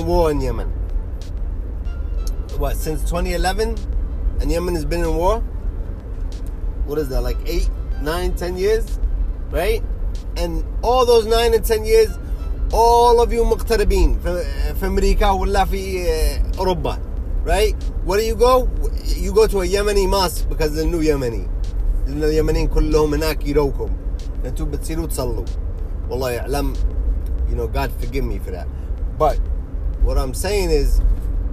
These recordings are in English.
war in Yemen. What since 2011, and Yemen has been in war. What is that? Like eight, nine, ten years, right? And all those nine and ten years, all of you مغتربين في, في أمريكا ولا في أوروبا, right? Where do you go? You go to a Yemeni mosque because the new Yemeni. لأن اليمنيين كلهم هناك يروكم. أنتم بتصيروا تصلوا. والله يعلم, you know, God forgive me for that. But what I'm saying is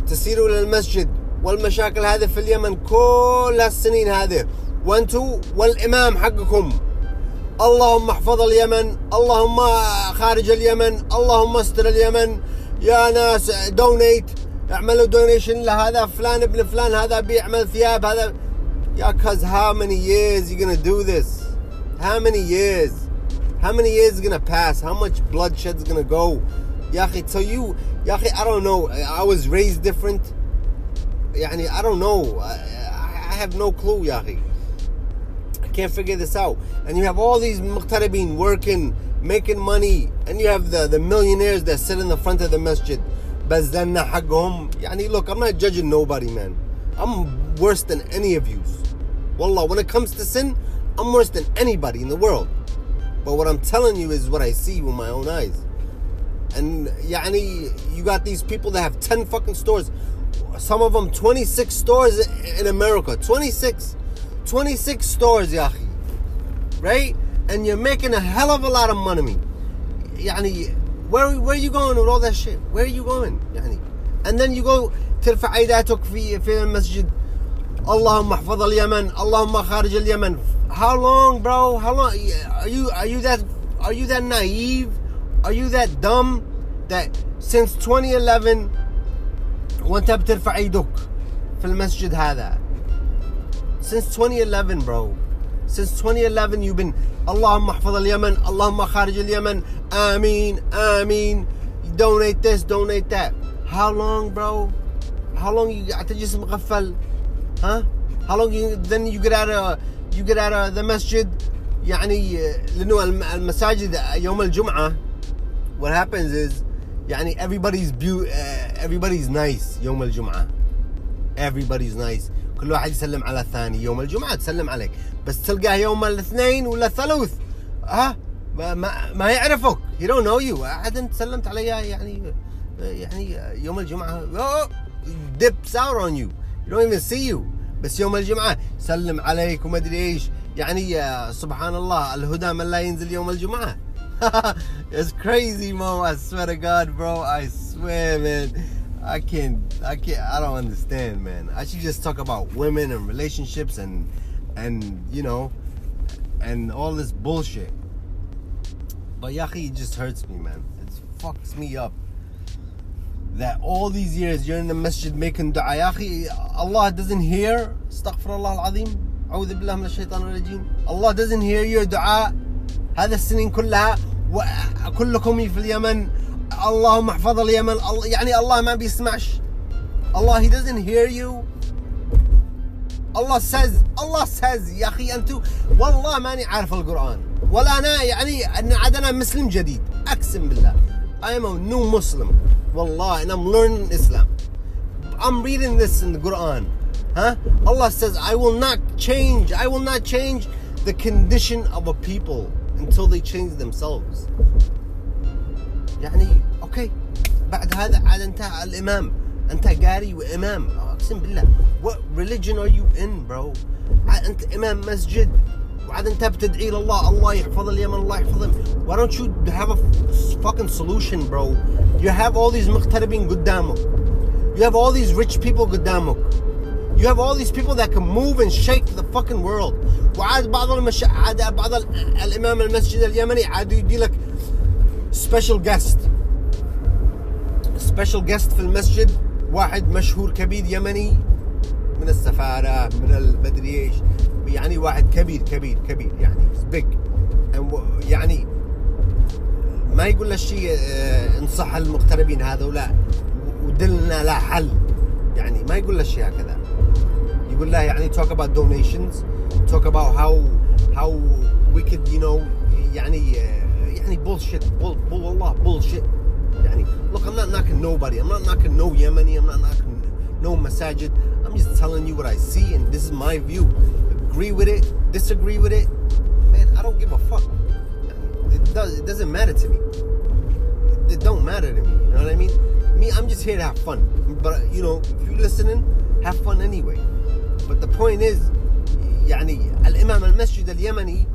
تسيروا للمسجد والمشاكل هذه في اليمن كل هالسنين هذه. وأنتم والإمام حقكم. اللهم احفظ اليمن اللهم خارج اليمن اللهم استر اليمن. يا ناس دونيت اعملوا دونيشن لهذا فلان ابن فلان هذا بيعمل ثياب هذا. يا cuz how many years you gonna do this? How many years? How many years gonna pass? How much bloodshed is gonna go? Yachi, so you, Yachi, I don't know. I was raised different. Yani, I don't know. I, I have no clue, Yachi. I can't figure this out. And you have all these muqtaribin working, making money, and you have the, the millionaires that sit in the front of the masjid. Bazanna haghum. Yani, look, I'm not judging nobody, man. I'm worse than any of you. Wallah, when it comes to sin, I'm worse than anybody in the world. But what I'm telling you is what I see with my own eyes. and يعني you got these people that have 10 fucking stores some of them 26 stores in America 26 26 stores يا أخي right and you're making a hell of a lot of money يعني where where are you going with all that shit where are you going يعني and then you go ترفع ايداتك في في المسجد اللهم احفظ اليمن اللهم خارج اليمن how long bro how long are you are you that are you that naive are you that dumb that since 2011 وانت بترفع إيدك في المسجد هذا since 2011 bro since 2011 you've been اللهم احفظ اليمن اللهم خارج اليمن آمين آمين donate this donate that how long bro how long you قاعد تجلس مغفل huh how long you then you get out of you get out of the masjid يعني لأنه المساجد يوم الجمعه what happens is يعني everybody's beau- uh, everybody's nice يوم الجمعة. Everybody's nice. كل واحد يسلم على الثاني يوم الجمعة تسلم عليك. بس تلقاه يوم الاثنين ولا الثلاث ها؟ ما, ما, ما يعرفك. He don't know you. أحد أنت سلمت عليه يعني يعني يوم الجمعة. oh, dips out on you. You don't even see you. بس يوم الجمعة سلم عليك وما أدري إيش. يعني سبحان الله الهدى من لا ينزل يوم الجمعة. it's crazy, Mo. I swear to God, bro. I swear, man. I can't. I can't. I don't understand, man. I should just talk about women and relationships and and you know and all this bullshit. But Yahi, it just hurts me, man. It fucks me up. That all these years you're in the masjid making dua. Yahi, Allah doesn't hear. Astaghfirullah al-azim. أعوذ بالله من الشيطان الرجيم. Allah doesn't hear your dua. هذا السنين كلها وكلكم في اليمن اللهم احفظ اليمن يعني الله ما بيسمعش Allah he doesn't hear you Allah says Allah says يا أخي أنتو والله ماني عارف القرآن ولا أنا يعني أن عاد أنا مسلم جديد أقسم بالله I am a new Muslim والله and I'm learning Islam I'm reading this in the Quran huh Allah says I will not change I will not change the condition of a people until they change themselves يعني اوكي بعد هذا عاد انت الامام انت قاري وامام اقسم بالله what religion are you in bro عاد انت امام مسجد وعاد انت بتدعي لله الله يحفظ اليمن الله يحفظهم why don't you have a fucking solution bro you have all these مغتربين قدامك you have all these rich people قدامك You have all these people that can move and shake the fucking world. وعاد بعض المش... عاد بعض ال... الإمام المسجد اليمني عاد يدي لك special guest. special guest في المسجد واحد مشهور كبير يمني من السفارة من المدري إيش يعني واحد كبير كبير كبير يعني big يعني ما يقول له شيء آه انصح المغتربين هذولا ودلنا لا حل يعني ما يقول له شيء هكذا يقول له يعني talk about donations talk about how how we could you know يعني يعني bullshit bull, bull والله bullshit يعني look I'm not knocking nobody I'm not knocking no Yemeni I'm not knocking no masajid I'm just telling you what I see and this is my view agree with it disagree with it man I don't give a fuck it, does, it doesn't matter to me it, it don't matter to me you know what I mean me I'm just here to have fun but you know if you're listening have fun anyway but the point is يعني الإمام المسجد اليمني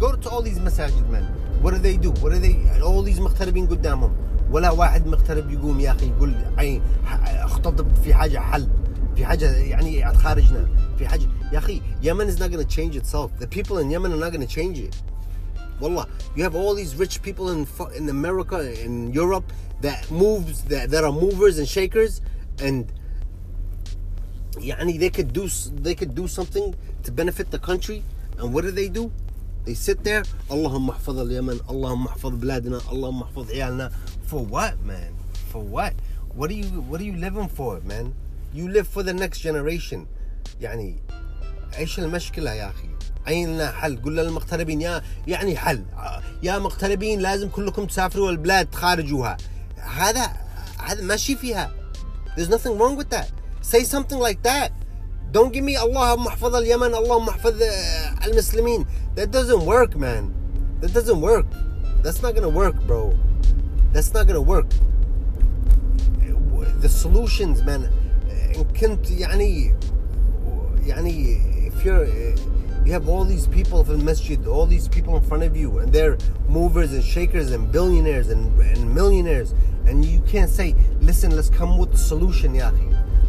go to all these masajid man what do they do what do they all these مغتربين قدامهم ولا واحد مغترب يقوم يا اخي يقول عين اختطب في حاجه حل في حاجه يعني خارجنا في حاجه يا اخي Yemen is not going to change itself the people in Yemen are not going to change it Wallah, you have all these rich people in in America in Europe that moves that, that are movers and shakers and يعني they could do they could do something to benefit the country and what do they do they sit there اللهم احفظ اليمن اللهم احفظ بلادنا اللهم احفظ عيالنا for what man for what what are you what are you living for man you live for the next generation يعني إيش المشكلة يا أخي عين لنا حل قول للمغتربين يا يعني حل يا مغتربين لازم كلكم تسافروا البلاد تخارجوها هذا هذا ماشي فيها there's nothing wrong with that say something like that don't give me اللهم احفظ اليمن اللهم احفظ المسلمين that doesn't work man that doesn't work that's not gonna work bro that's not gonna work the solutions man إن كنت يعني يعني if you're you have all these people from masjid all these people in front of you and they're movers and shakers and billionaires and, and millionaires and you can't say listen let's come with the solution ya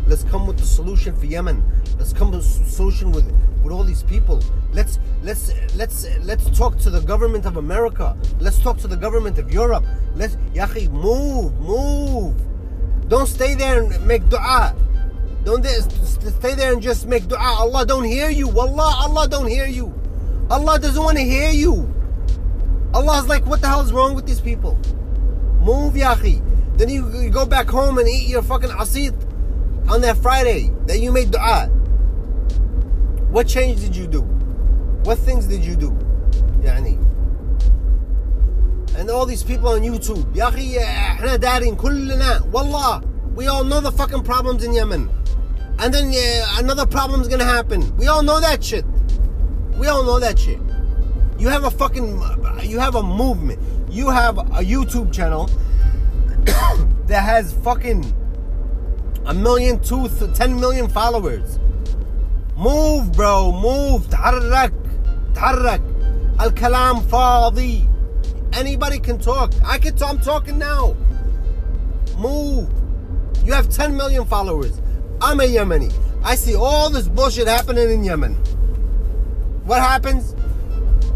let's come with the solution for Yemen let's come with a solution with with all these people let's let's let's let's talk to the government of America let's talk to the government of Europe let's ya move move don't stay there and make dua don't stay there and just make dua. Allah don't hear you. Wallah, Allah don't hear you. Allah doesn't want to hear you. Allah's like, what the hell is wrong with these people? Move, yahi. Then you, you go back home and eat your fucking asit on that Friday that you made dua. What change did you do? What things did you do? Yani. And all these people on YouTube. Yahi, احنا دارين كلنا. Wallah. We all know the fucking problems in Yemen and then uh, another problem's gonna happen. We all know that shit. We all know that shit. You have a fucking, you have a movement. You have a YouTube channel that has fucking a million, two, ten million followers. Move, bro. Move. تحرك. تحرك. الكلام فاضي. Anybody can talk. I can. Talk, I'm talking now. Move. You have 10 million followers. I'm a Yemeni. I see all this bullshit happening in Yemen. What happens?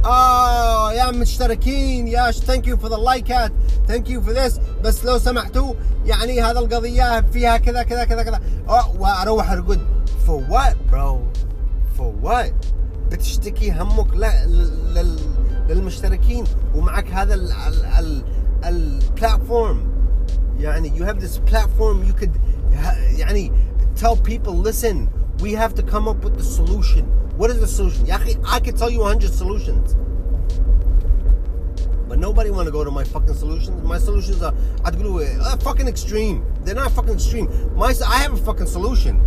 آه يا مشتركين يا ثانك يو فور ذا لايكات ثانك يو فور ذس بس لو سمحتوا يعني هذا القضية فيها كذا كذا كذا كذا. أه، وأروح أرقد. فور وات برو فور وات بتشتكي همك لا للمشتركين ومعك هذا البلاتفورم يعني يو هاف ذس بلاتفورم يو كود يعني tell people listen we have to come up with the solution. What is the solution? I could tell you 100 solutions. But nobody want to go to my fucking solutions. My solutions are uh, fucking extreme. They're not fucking extreme. My I have a fucking solution.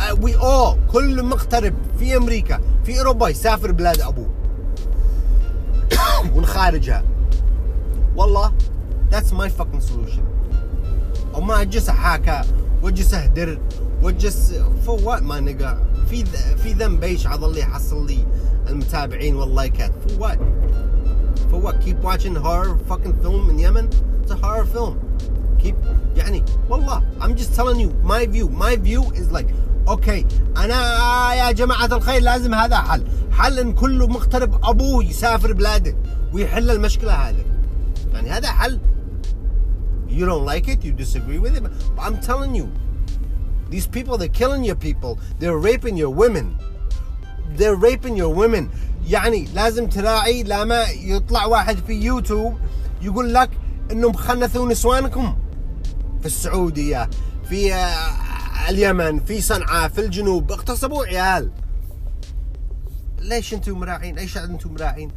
Uh, we all كل مغترب في امريكا في اوروبا يسافر بلاد ابوه ونخارجها والله that's my fucking solution وما اجلس احاكى واجلس اهدر وجس فور وات ما نقع في في ذنب إيش لي يحصل لي المتابعين واللايكات فور وات فور وات watching horror fucking film in Yemen? It's a horror film. Keep يعني والله I'm just telling you my view. My view is like أوكي أنا يا جماعة الخير لازم هذا حل. حل إن كل مغترب أبوه يسافر بلاده ويحل المشكلة هذه. يعني هذا حل. You don't like it you disagree with it but I'm telling you These people, they're killing your people. They're raping your women. They're raping your women. يعني لازم تراعي لما يطلع واحد في يوتيوب يقول لك إنهم خنثوا نسوانكم في السعودية في اليمن في صنعاء في الجنوب اغتصبوا عيال ليش أنتم مراعين إيش أنتم مراعين